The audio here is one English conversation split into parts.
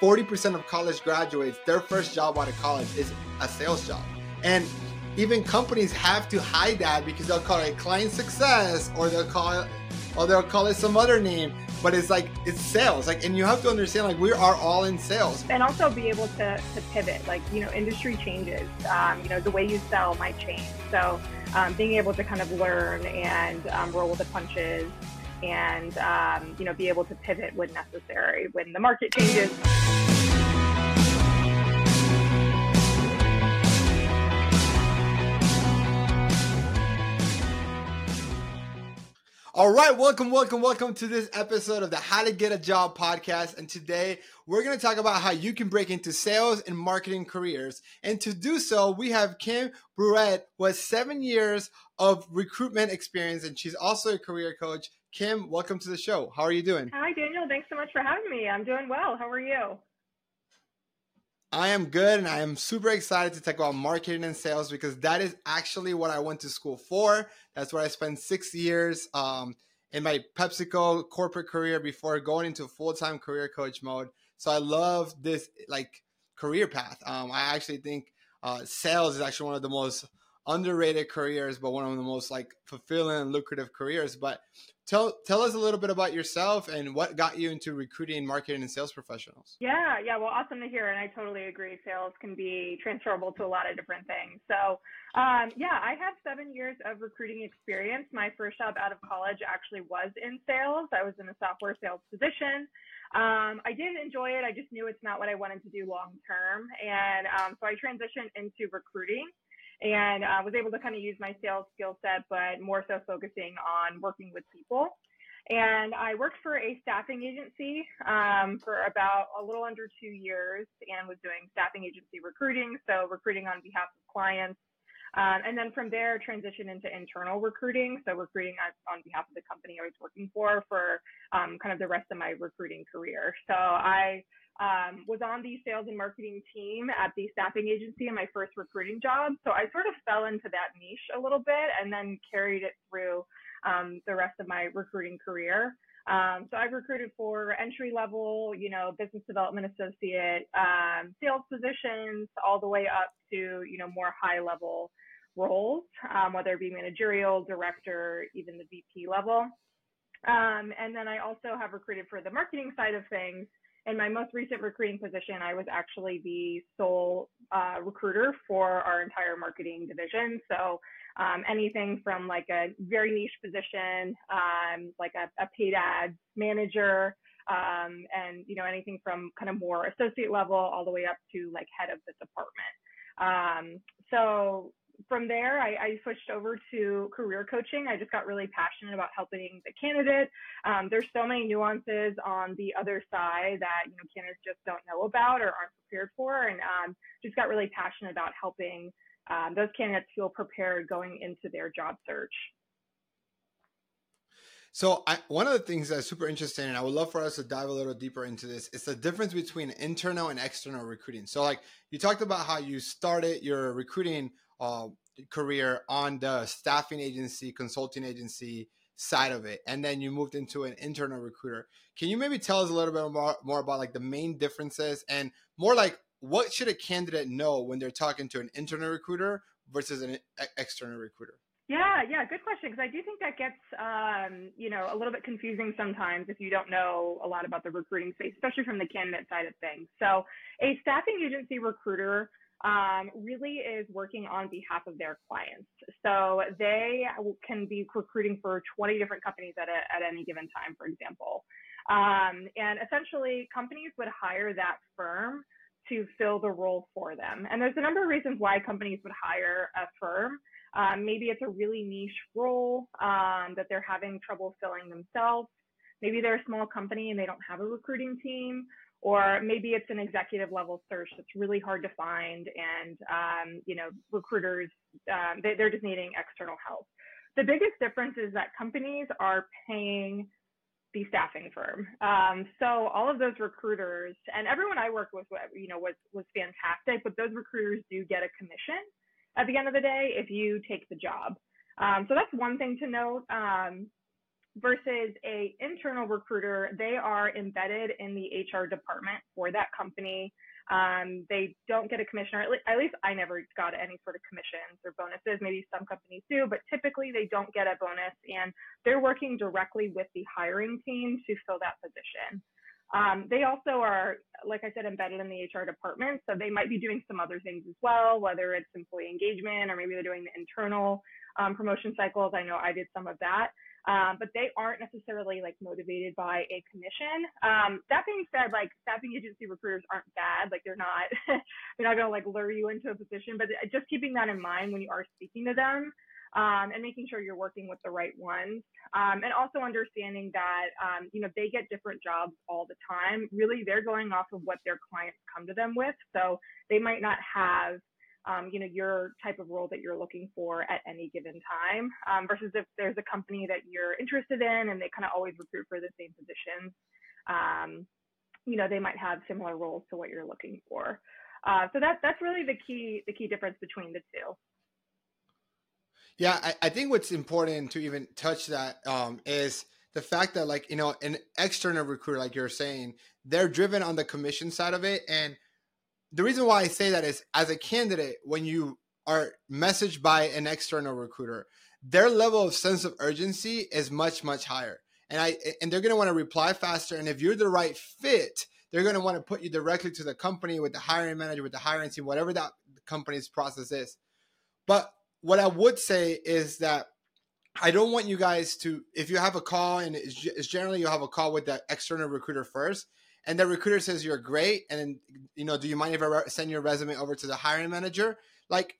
40% of college graduates, their first job out of college is a sales job. And even companies have to hide that because they'll call it client success or they'll call it or they'll call it some other name but it's like it's sales. Like and you have to understand like we are all in sales. And also be able to, to pivot. Like you know industry changes. Um, you know the way you sell might change. So um, being able to kind of learn and um, roll with the punches and um, you know be able to pivot when necessary when the market changes All right, welcome, welcome, welcome to this episode of the How to Get a Job podcast. And today we're going to talk about how you can break into sales and marketing careers. And to do so, we have Kim Bruyette, who has seven years of recruitment experience, and she's also a career coach. Kim, welcome to the show. How are you doing? Hi, Daniel. Thanks so much for having me. I'm doing well. How are you? I am good and I am super excited to talk about marketing and sales because that is actually what I went to school for. That's where I spent six years um, in my PepsiCo corporate career before going into full time career coach mode. So I love this like career path. Um, I actually think uh, sales is actually one of the most underrated careers, but one of the most like fulfilling and lucrative careers. But tell tell us a little bit about yourself and what got you into recruiting, marketing, and sales professionals. Yeah, yeah, well, awesome to hear, and I totally agree. Sales can be transferable to a lot of different things. So, um, yeah, I have seven years of recruiting experience. My first job out of college actually was in sales. I was in a software sales position. Um, I did enjoy it. I just knew it's not what I wanted to do long term, and um, so I transitioned into recruiting and uh, was able to kind of use my sales skill set, but more so focusing on working with people. And I worked for a staffing agency um, for about a little under two years and was doing staffing agency recruiting, so recruiting on behalf of clients. Um, and then from there, transition into internal recruiting, so recruiting on, on behalf of the company I was working for for um, kind of the rest of my recruiting career. So I um, was on the sales and marketing team at the staffing agency in my first recruiting job. So I sort of fell into that niche a little bit and then carried it through um, the rest of my recruiting career. Um, so I've recruited for entry level, you know, business development associate, um, sales positions, all the way up to, you know, more high level roles, um, whether it be managerial, director, even the VP level. Um, and then I also have recruited for the marketing side of things in my most recent recruiting position, I was actually the sole uh, recruiter for our entire marketing division. So um, anything from like a very niche position, um, like a, a, paid ads manager, um, and you know anything from kind of more associate level all the way up to like head of the department. Um, so from there, I, I, switched over to career coaching. I just got really passionate about helping the candidate. Um, there's so many nuances on the other side that you know candidates just don't know about or aren't prepared for, and um, just got really passionate about helping um, those candidates feel prepared going into their job search. So I, one of the things that's super interesting, and I would love for us to dive a little deeper into this, is the difference between internal and external recruiting. So like you talked about how you started your recruiting uh, career on the staffing agency, consulting agency side of it, and then you moved into an internal recruiter. Can you maybe tell us a little bit more, more about like the main differences and more like what should a candidate know when they're talking to an internal recruiter versus an external recruiter? Yeah, yeah, good question. Because I do think that gets, um, you know, a little bit confusing sometimes if you don't know a lot about the recruiting space, especially from the candidate side of things. So, a staffing agency recruiter um, really is working on behalf of their clients. So they can be recruiting for 20 different companies at, a, at any given time, for example. Um, and essentially, companies would hire that firm to fill the role for them. And there's a number of reasons why companies would hire a firm. Um, maybe it's a really niche role um, that they're having trouble filling themselves. Maybe they're a small company and they don't have a recruiting team or maybe it's an executive level search that's really hard to find and um, you know recruiters um, they, they're just needing external help. The biggest difference is that companies are paying the staffing firm. Um, so all of those recruiters and everyone i worked with you know was was fantastic but those recruiters do get a commission at the end of the day if you take the job. Um, so that's one thing to note. Um, versus a internal recruiter, they are embedded in the HR department for that company. Um, they don't get a commission, or at least, at least I never got any sort of commissions or bonuses. Maybe some companies do, but typically they don't get a bonus, and they're working directly with the hiring team to fill that position. Um, they also are, like I said, embedded in the HR department, so they might be doing some other things as well, whether it's employee engagement or maybe they're doing the internal um, promotion cycles. I know I did some of that. Um, but they aren't necessarily like motivated by a commission. Um, that being said, like staffing agency recruiters aren't bad. Like they're not, they're not gonna like lure you into a position, but just keeping that in mind when you are speaking to them. Um, and making sure you're working with the right ones. Um, and also understanding that, um, you know, they get different jobs all the time. Really, they're going off of what their clients come to them with. So they might not have um, you know, your type of role that you're looking for at any given time, um, versus if there's a company that you're interested in and they kind of always recruit for the same positions, um, you know, they might have similar roles to what you're looking for. Uh, so that that's really the key the key difference between the two. Yeah, I, I think what's important to even touch that um, is the fact that like you know an external recruiter, like you're saying, they're driven on the commission side of it, and the reason why I say that is as a candidate, when you are messaged by an external recruiter, their level of sense of urgency is much, much higher. And I and they're gonna want to reply faster. And if you're the right fit, they're gonna want to put you directly to the company with the hiring manager, with the hiring team, whatever that company's process is. But what I would say is that I don't want you guys to, if you have a call, and it's generally you have a call with the external recruiter first, and the recruiter says you're great. And you know do you mind if i send your resume over to the hiring manager? Like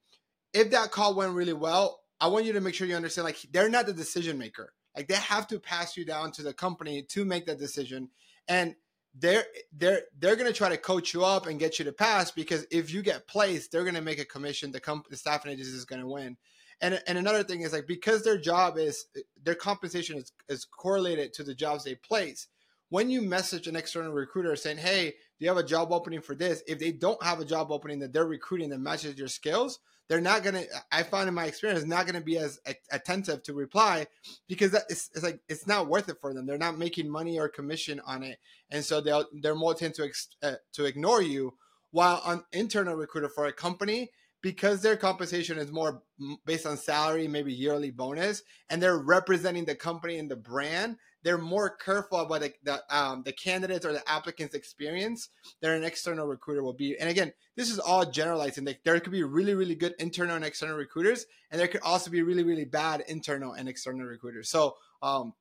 if that call went really well i want you to make sure you understand like they're not the decision maker. Like they have to pass you down to the company to make that decision. And they're they're they're going to try to coach you up and get you to pass because if you get placed they're going to make a commission. The company the staffing agency is going to win. And and another thing is like because their job is their compensation is, is correlated to the jobs they place when you message an external recruiter saying, "Hey, do you have a job opening for this?" If they don't have a job opening that they're recruiting that matches your skills, they're not gonna. I found in my experience, not gonna be as attentive to reply because it's, it's like it's not worth it for them. They're not making money or commission on it, and so they'll they're more tend to uh, to ignore you. While an internal recruiter for a company, because their compensation is more based on salary, maybe yearly bonus, and they're representing the company and the brand, they're more careful about the the, um, the candidates or the applicant's experience than an external recruiter will be. And again, this is all generalizing. Like there could be really really good internal and external recruiters, and there could also be really really bad internal and external recruiters. So um,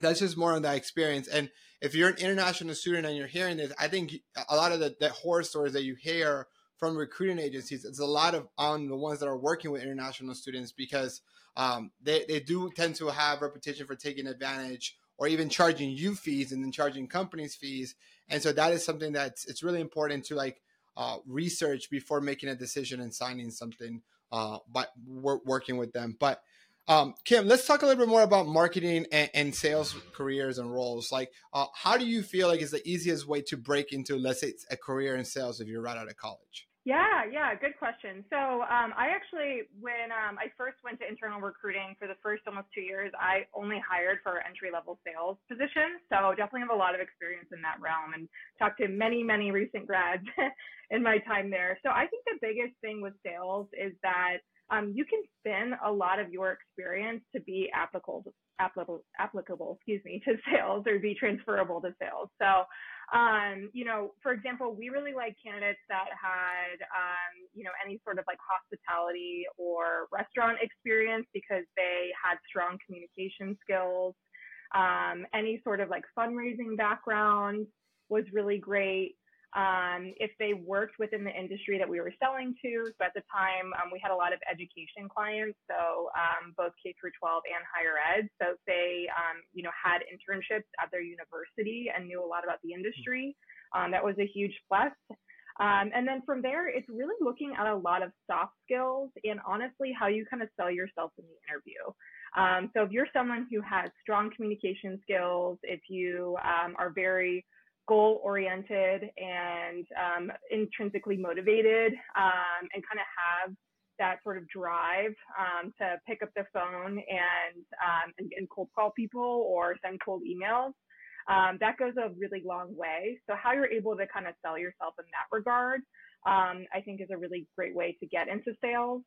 that's just more on that experience. And if you're an international student and you're hearing this, I think a lot of the, the horror stories that you hear from recruiting agencies, it's a lot of on the ones that are working with international students because um, they, they do tend to have reputation for taking advantage or even charging you fees and then charging companies fees. And so that is something that's it's really important to like uh, research before making a decision and signing something uh, by working with them. But um, Kim, let's talk a little bit more about marketing and, and sales careers and roles. Like, uh, how do you feel like is the easiest way to break into, let's say, a career in sales if you're right out of college? Yeah, yeah, good question. So um, I actually, when um, I first went to internal recruiting for the first almost two years, I only hired for entry level sales positions. So definitely have a lot of experience in that realm and talked to many, many recent grads in my time there. So I think the biggest thing with sales is that um, you can spin a lot of your experience to be applicable, applicable, applicable, excuse me, to sales or be transferable to sales. So um, you know, for example, we really like candidates that had, um, you know, any sort of like hospitality or restaurant experience because they had strong communication skills. Um, any sort of like fundraising background was really great um, if they worked within the industry that we were selling to. So at the time, um, we had a lot of education clients, so um, both K through 12 and higher ed. So if they, um, you know, had internships at their university and knew a lot about the industry, um, that was a huge plus. Um, and then from there, it's really looking at a lot of soft skills and honestly how you kind of sell yourself in the interview. Um, so if you're someone who has strong communication skills, if you um, are very goal oriented and um, intrinsically motivated um, and kind of have that sort of drive um, to pick up the phone and, um, and, and cold call people or send cold emails. Um, that goes a really long way. So how you're able to kind of sell yourself in that regard, um, I think is a really great way to get into sales.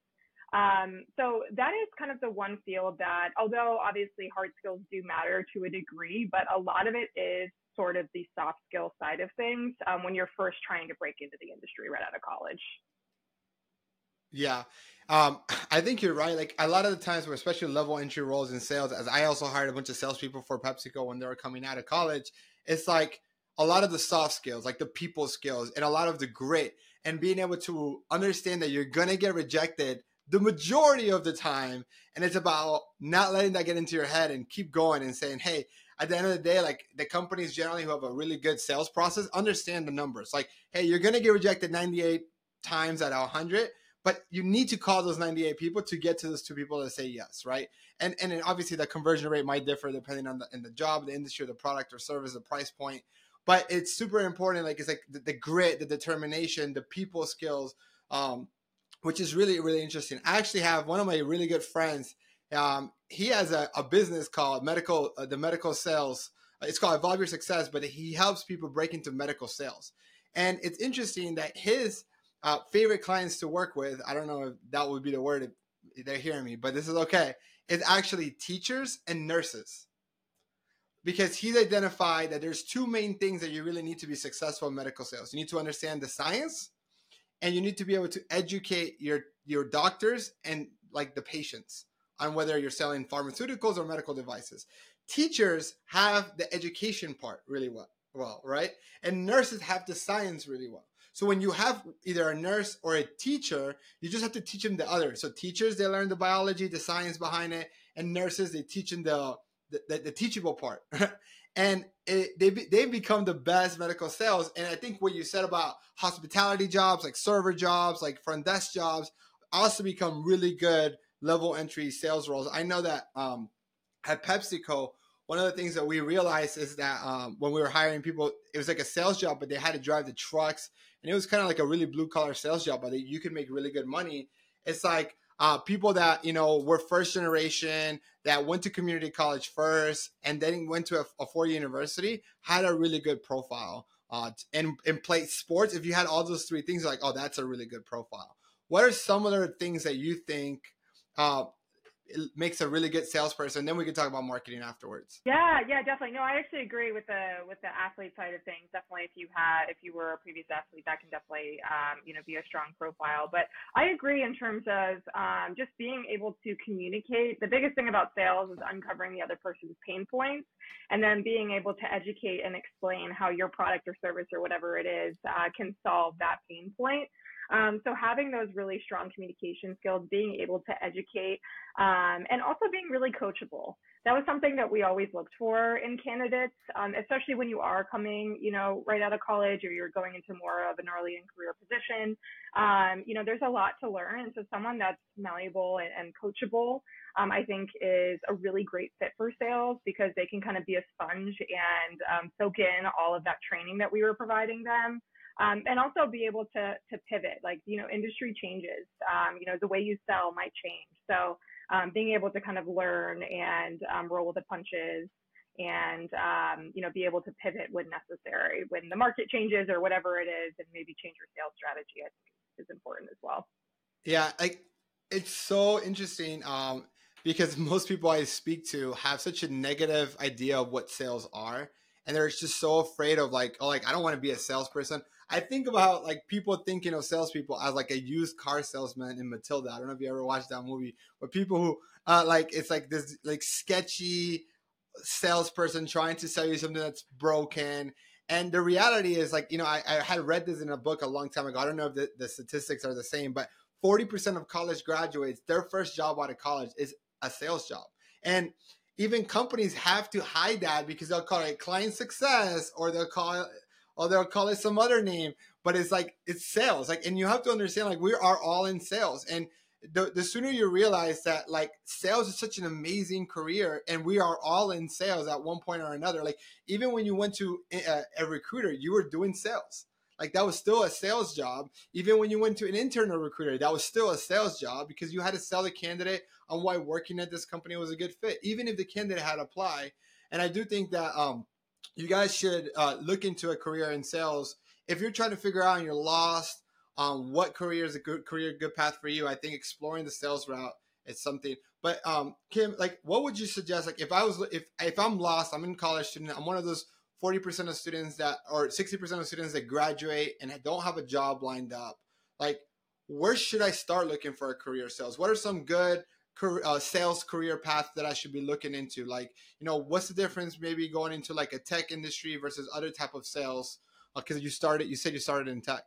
Um, so that is kind of the one field that, although obviously hard skills do matter to a degree, but a lot of it is sort of the soft skill side of things um, when you're first trying to break into the industry right out of college. Yeah. Um, I think you're right. Like a lot of the times, where especially level entry roles in sales, as I also hired a bunch of salespeople for PepsiCo when they were coming out of college, it's like a lot of the soft skills, like the people skills, and a lot of the grit, and being able to understand that you're gonna get rejected the majority of the time. And it's about not letting that get into your head and keep going and saying, hey, at the end of the day, like the companies generally who have a really good sales process understand the numbers. Like, hey, you're going to get rejected 98 times out of 100, but you need to call those 98 people to get to those two people that say yes, right? And and obviously the conversion rate might differ depending on the in the job, the industry, the product or service, the price point. But it's super important. Like it's like the, the grit, the determination, the people skills. Um, which is really really interesting. I actually have one of my really good friends. Um, he has a, a, business called medical uh, the medical sales. It's called Evolve Your Success, but he helps people break into medical sales. And it's interesting that his uh, favorite clients to work with, I don't know if that would be the word they're hearing me, but this is okay, is actually teachers and nurses. Because he's identified that there's two main things that you really need to be successful in medical sales. You need to understand the science and you need to be able to educate your your doctors and like the patients on whether you're selling pharmaceuticals or medical devices. Teachers have the education part really well, well, right? And nurses have the science really well. So when you have either a nurse or a teacher, you just have to teach them the other. So teachers they learn the biology, the science behind it, and nurses they teach them the the, the, the teachable part. and it, they they become the best medical sales. And I think what you said about hospitality jobs, like server jobs, like front desk jobs, also become really good level entry sales roles. I know that um, at PepsiCo, one of the things that we realized is that um, when we were hiring people, it was like a sales job, but they had to drive the trucks, and it was kind of like a really blue collar sales job, but you could make really good money. It's like uh, people that you know were first generation that went to community college first and then went to a, a four-year university had a really good profile uh, and and played sports if you had all those three things like oh that's a really good profile what are some of the things that you think uh, makes a really good salesperson. Then we can talk about marketing afterwards. Yeah, yeah, definitely. No, I actually agree with the with the athlete side of things. Definitely, if you had if you were a previous athlete, that can definitely um, you know be a strong profile. But I agree in terms of um, just being able to communicate. The biggest thing about sales is uncovering the other person's pain points, and then being able to educate and explain how your product or service or whatever it is uh, can solve that pain point. Um, so having those really strong communication skills, being able to educate, um, and also being really coachable. That was something that we always looked for in candidates, um, especially when you are coming, you know, right out of college or you're going into more of an early in career position. Um, you know, there's a lot to learn, and so someone that's malleable and, and coachable, um, I think, is a really great fit for sales because they can kind of be a sponge and um, soak in all of that training that we were providing them um, and also be able to to pivot. Like you know, industry changes. Um, you know, the way you sell might change. So um, being able to kind of learn and um, roll with the punches and um, you know be able to pivot when necessary when the market changes or whatever it is and maybe change your sales strategy i think is important as well yeah it's so interesting um, because most people i speak to have such a negative idea of what sales are and they're just so afraid of like oh like i don't want to be a salesperson I think about like people thinking of salespeople as like a used car salesman in Matilda. I don't know if you ever watched that movie, but people who uh, like it's like this like sketchy salesperson trying to sell you something that's broken. And the reality is like you know I, I had read this in a book a long time ago. I don't know if the, the statistics are the same, but forty percent of college graduates their first job out of college is a sales job, and even companies have to hide that because they'll call it client success or they'll call it or they'll call it some other name, but it's like it's sales. Like, and you have to understand, like, we are all in sales, and the, the sooner you realize that like sales is such an amazing career and we are all in sales at one point or another like even when you went to eh, a, a recruiter you were doing sales like that was still a sales job. Even when you went to an internal recruiter, that was still a sales job because you had to sell the candidate on why working at this company was a good fit, even if the candidate had applied. And I do think that um, you guys should uh, look into a career in sales if you're trying to figure out and you're lost um, what career is a good career, good path for you. I think exploring the sales route is something. But um, Kim, like, what would you suggest? Like, if I was, if if I'm lost, I'm in college student, I'm one of those 40% of students that, or 60% of students that graduate and don't have a job lined up. Like, where should I start looking for a career sales? What are some good uh, sales career paths that I should be looking into? Like, you know, what's the difference maybe going into like a tech industry versus other type of sales? Because uh, you started, you said you started in tech.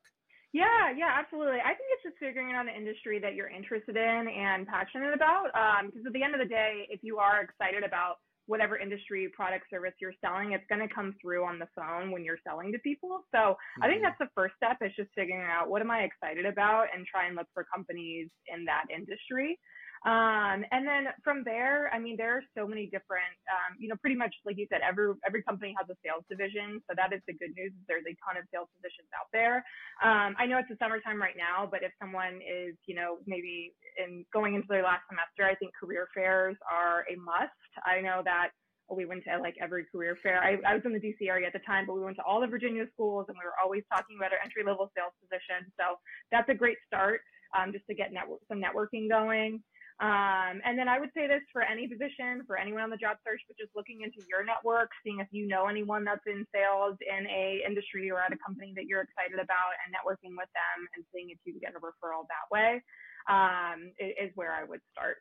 Yeah, yeah, absolutely. I think it's just figuring out an industry that you're interested in and passionate about. Because um, at the end of the day, if you are excited about whatever industry, product, service you're selling, it's going to come through on the phone when you're selling to people. So mm-hmm. I think mm-hmm. that's the first step is just figuring out what am I excited about and try and look for companies in that industry. Um, and then from there, I mean, there are so many different, um, you know, pretty much like you said, every every company has a sales division. So that is the good news. There's a ton of sales positions out there. Um, I know it's the summertime right now, but if someone is, you know, maybe in going into their last semester, I think career fairs are a must. I know that we went to like every career fair. I, I was in the DC area at the time, but we went to all the Virginia schools and we were always talking about our entry level sales position. So that's a great start um, just to get network, some networking going. Um, and then I would say this for any position, for anyone on the job search, but just looking into your network, seeing if you know anyone that's in sales in a industry or at a company that you're excited about and networking with them and seeing if you can get a referral that way um, is where I would start.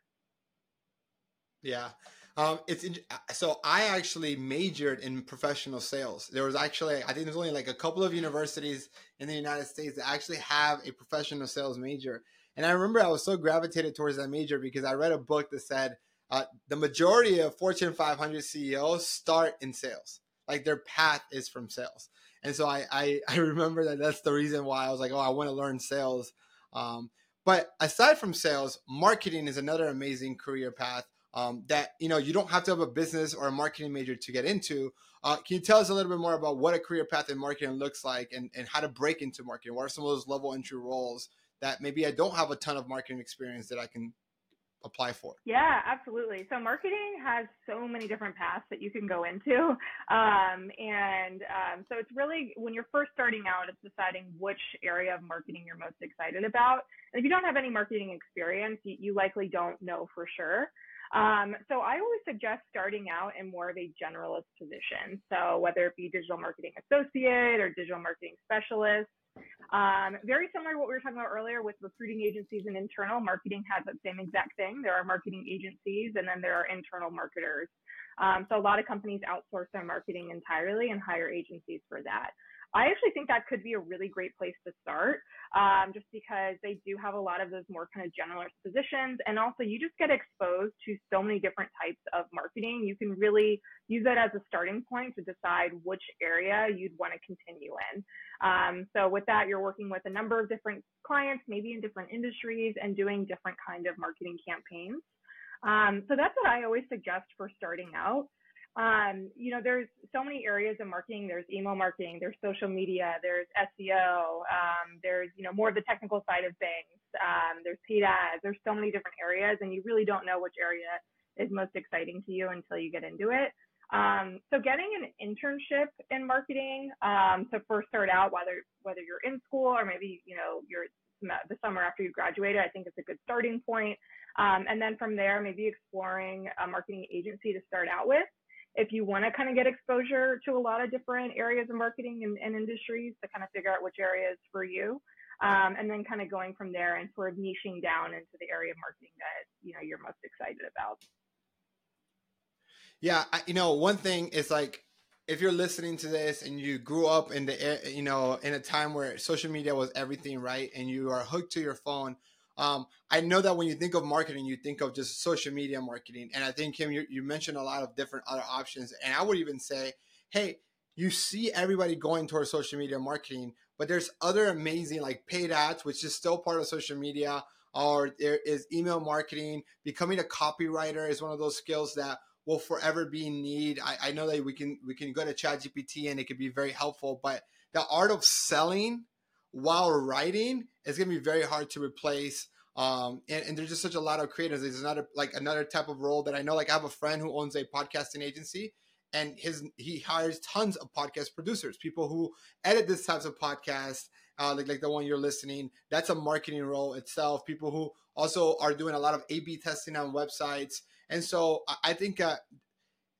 Yeah. Um, it's so I actually majored in professional sales. There was actually, I think there's only like a couple of universities in the United States that actually have a professional sales major. And I remember I was so gravitated towards that major because I read a book that said uh, the majority of Fortune 500 CEOs start in sales. Like their path is from sales. And so I, I, I remember that that's the reason why I was like, oh, I want to learn sales. Um, but aside from sales, marketing is another amazing career path um, that you know you don't have to have a business or a marketing major to get into. Uh, can you tell us a little bit more about what a career path in marketing looks like and, and how to break into marketing? What are some of those level entry roles that maybe I don't have a ton of marketing experience that I can apply for? Yeah, absolutely. So marketing has so many different paths that you can go into. Um, and um, so it's really when you're first starting out, it's deciding which area of marketing you're most excited about. And if you don't have any marketing experience, you, you likely don't know for sure. Um, so I always suggest starting out in more of a generalist position. So whether it be digital marketing associate or digital marketing specialist, um, very similar to what we were talking about earlier with recruiting agencies and internal marketing has that same exact thing. There are marketing agencies and then there are internal marketers. Um, so a lot of companies outsource their marketing entirely and hire agencies for that. I actually think that could be a really great place to start, um, just because they do have a lot of those more kind of generalist positions. And also, you just get exposed to so many different types of marketing. You can really use that as a starting point to decide which area you'd want to continue in. Um, so, with that, you're working with a number of different clients, maybe in different industries, and doing different kind of marketing campaigns. Um, so that's what I always suggest for starting out um, you know, there's so many areas of marketing. There's email marketing, there's social media, there's SEO, um, there's, you know, more of the technical side of things. Um, there's paid ads. There's so many different areas, and you really don't know which area is most exciting to you until you get into it. Um, so getting an internship in marketing um, to first start out, whether whether you're in school or maybe you know you're the summer after you graduated, I think it's a good starting point. Um, and then from there, maybe exploring a marketing agency to start out with if you want to kind of get exposure to a lot of different areas of marketing and, and industries to kind of figure out which area is for you. Um, and then kind of going from there and sort of niching down into the area of marketing that you know you're most excited about. Yeah, I, you know, one thing is like if you're listening to this and you grew up in the you know in a time where social media was everything, right, and you are hooked to your phone um, I know that when you think of marketing, you think of just social media marketing. And I think, Kim, you, you mentioned a lot of different other options. And I would even say, hey, you see everybody going towards social media marketing, but there's other amazing like paid ads, which is still part of social media, or there is email marketing. Becoming a copywriter is one of those skills that will forever be in need. I, I know that we can we can go to ChatGPT and it could be very helpful, but the art of selling while writing is going to be very hard to replace. Um, and, and, there's just such a lot of creators. There's another like another type of role that I know. Like I have a friend who owns a podcasting agency, and his he hires tons of podcast producers, people who edit this types of podcasts, uh, like like the one you're listening. That's a marketing role itself. People who also are doing a lot of A/B testing on websites, and so I think uh,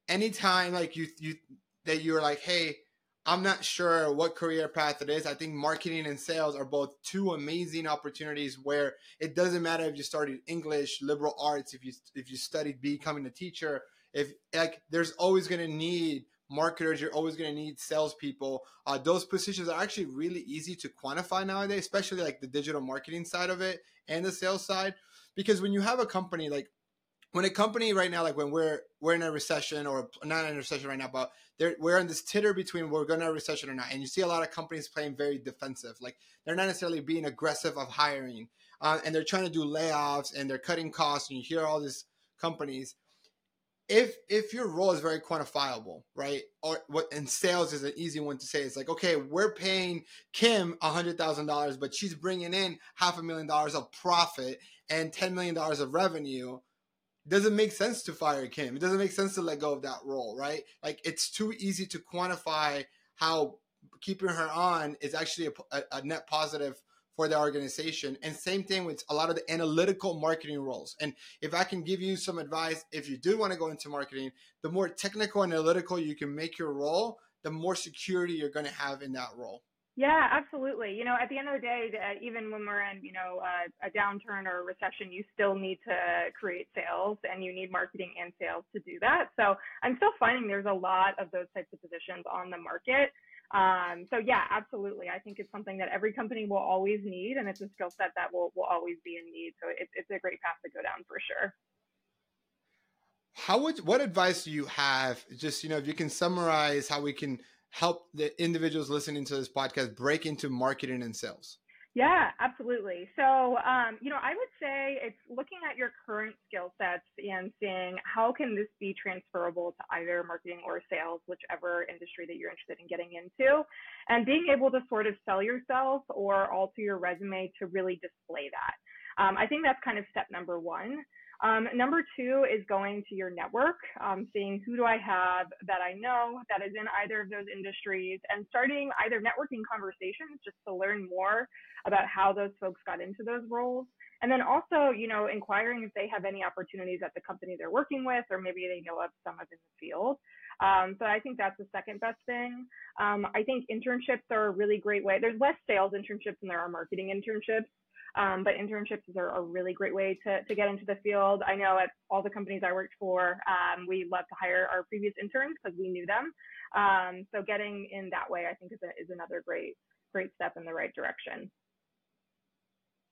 anytime like you you that you're like, hey, I'm not sure what career path it is. I think marketing and sales are both two amazing opportunities where it doesn't matter if you studied English, liberal arts, if you if you studied becoming a teacher, if like there's always going to need marketers, you're always going to need salespeople. Uh, those positions are actually really easy to quantify nowadays, especially like the digital marketing side of it and the sales side, because when you have a company like when a company right now, like when we're we're in a recession or not in a recession right now, but we're in this titter between we're going to a recession or not, and you see a lot of companies playing very defensive, like they're not necessarily being aggressive of hiring, uh, and they're trying to do layoffs and they're cutting costs, and you hear all these companies. If if your role is very quantifiable, right, or what in sales is an easy one to say. It's like okay, we're paying Kim a hundred thousand dollars, but she's bringing in half a million dollars of profit and ten million dollars of revenue doesn't make sense to fire Kim. It doesn't make sense to let go of that role, right? Like it's too easy to quantify how keeping her on is actually a, a, net positive for the organization. And same thing with a lot of the analytical marketing roles. And if I can give you some advice, if you do want to go into marketing, the more technical and analytical you can make your role, the more security you're going to have in that role. Yeah, absolutely. You know, at the end of the day, uh, even when we're in, you know, uh, a downturn or a recession, you still need to create sales and you need marketing and sales to do that. So I'm still finding there's a lot of those types of positions on the market. Um, so yeah, absolutely. I think it's something that every company will always need, and it's a skill set that will will always be in need. So it, it's a great path to go down for sure. How would what advice do you have? Just you know, if you can summarize how we can help the individuals listening to this podcast break into marketing and sales? Yeah, absolutely. So, um, you know, I would say it's looking at your current skill sets and seeing how can this be transferable to either marketing or sales, whichever industry that you're interested in getting into, and being able to sort of sell yourself or alter your resume to really display that. Um, I think that's kind of step number one. Um, number two is going to your network, um, seeing who do I have that I know that is in either of those industries and starting either networking conversations just to learn more about how those folks got into those roles. And then also, you know, inquiring if they have any opportunities at the company they're working with, or maybe they know of some of in the field. Um, so I think that's the second best thing. Um, I think internships are a really great way. There's less sales internships than there are marketing internships. Um, but internships are a really great way to, to get into the field. I know at all the companies I worked for, um, we love to hire our previous interns because we knew them. Um, so getting in that way, I think is, a, is another great, great step in the right direction.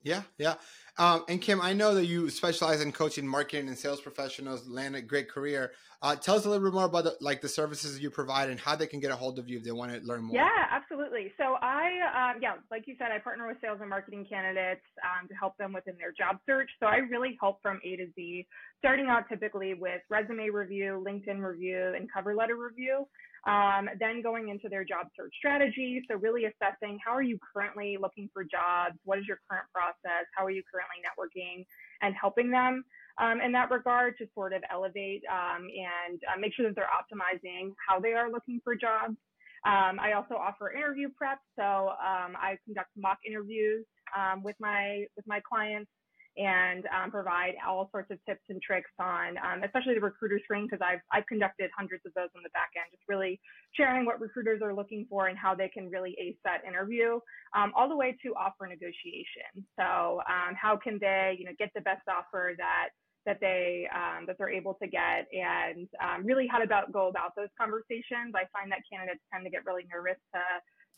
Yeah, yeah. Um, and Kim, I know that you specialize in coaching marketing and sales professionals, land a great career. Uh, tell us a little bit more about the, like the services you provide and how they can get a hold of you if they want to learn more. Yeah, absolutely. So I, um, yeah, like you said, I partner with sales and marketing candidates um, to help them within their job search. So I really help from A to Z, starting out typically with resume review, LinkedIn review, and cover letter review. Um, then going into their job search strategy. So really assessing how are you currently looking for jobs? What is your current process? How are you currently networking and helping them? Um, in that regard to sort of elevate um, and uh, make sure that they're optimizing how they are looking for jobs. Um, I also offer interview prep, so um, I conduct mock interviews um, with my with my clients and um, provide all sorts of tips and tricks on, um, especially the recruiter screen, because I've, I've conducted hundreds of those on the back end, just really sharing what recruiters are looking for and how they can really ace that interview, um, all the way to offer negotiation. So how can they, you know, get the best offer that that they um, that they're able to get and um, really how to about, go about those conversations. I find that candidates tend to get really nervous to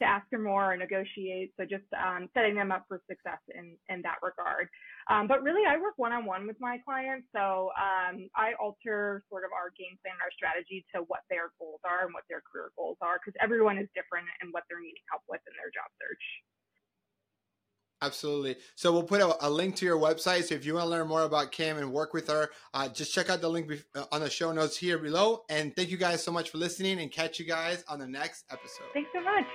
to ask for more or negotiate. So just um, setting them up for success in, in that regard. Um, but really, I work one on one with my clients. So um, I alter sort of our game plan, and our strategy to what their goals are and what their career goals are, because everyone is different and what they're needing help with in their. Absolutely. So we'll put a, a, link to your website. So if you want to learn more about Kim and work with her, uh, just check out the link be- uh, on the show notes here below. And thank you guys so much for listening and catch you guys on the next episode. Thanks so much.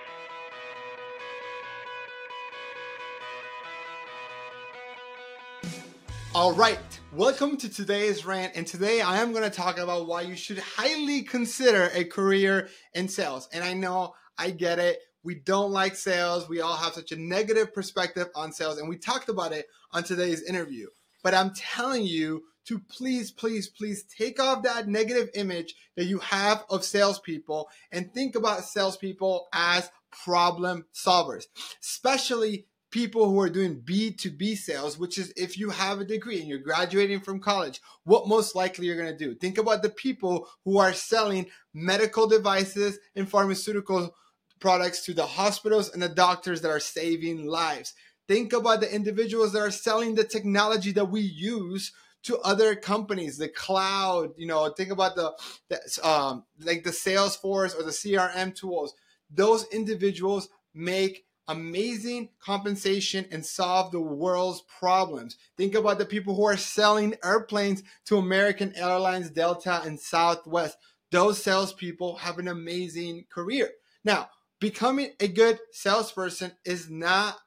All right, welcome to today's rant. And today I am going to talk about why you should highly consider a career in sales. And I know I get it we don't like sales. We all have such a negative perspective on sales. And we talked about it on today's interview. But I'm telling you to please, please, please take off that negative image that you have of salespeople and think about salespeople as problem solvers, especially people who are doing B2B sales, which is if you have a degree and you're graduating from college, what most likely you're going to do. Think about the people who are selling medical devices and pharmaceutical products to the hospitals and the doctors that are saving lives. Think about the individuals that are selling the technology that we use to other companies, the cloud, you know, think about the, the um, like the Salesforce or the CRM tools. Those individuals make amazing compensation and solve the world's problems. Think about the people who are selling airplanes to American Airlines, Delta, and Southwest. Those salespeople have an amazing career. Now, becoming a good salesperson is not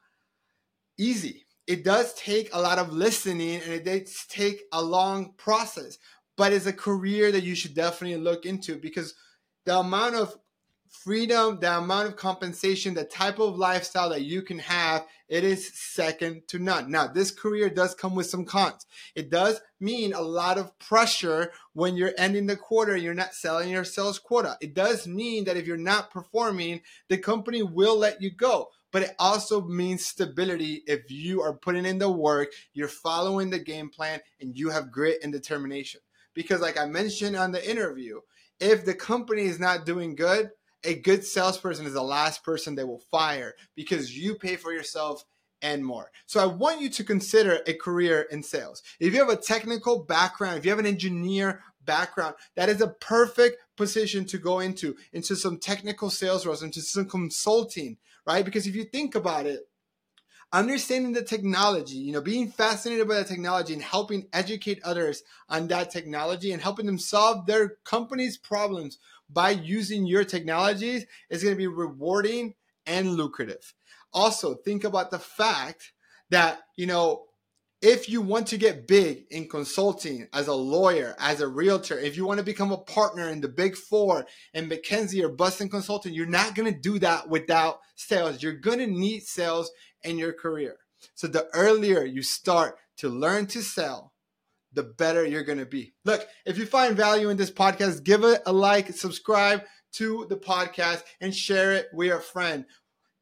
easy. It does take a lot of listening and it does take a long process, but it's a career that you should definitely look into because the amount of freedom, the amount of compensation, the type of lifestyle that you can have, it is second to none. Now, this career does come with some cons. It does mean a lot of pressure when you're ending the quarter, and you're not selling your sales quota. It does mean that if you're not performing, the company will let you go. But it also means stability if you are putting in the work, you're following the game plan, and you have grit and determination. Because, like I mentioned on the interview, if the company is not doing good, a good salesperson is the last person they will fire because you pay for yourself and more. So I want you to consider a career in sales. If you have a technical background, if you have an engineer background, that is a perfect position to go into, into some technical sales roles, into some consulting, right? Because if you think about it, understanding the technology, you know, being fascinated by the technology and helping educate others on that technology and helping them solve their company's problems by using your technologies is going to be rewarding and lucrative. Also, think about the fact that, you know, if you want to get big in consulting as a lawyer, as a realtor, if you want to become a partner in the big four and McKinsey or Boston Consulting, you're not going to do that without sales. You're going to need sales in your career. So the earlier you start to learn to sell, the better you're going to be. Look, if you find value in this podcast, give it a like, subscribe to the podcast, and share it with a friend.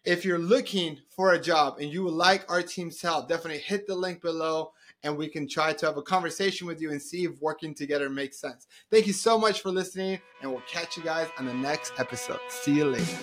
If you're looking for a job and you would like our team's help, definitely hit the link below and we can try to have a conversation with you and see if working together makes sense. Thank you so much for listening, and we'll catch you guys on the next episode. See you later.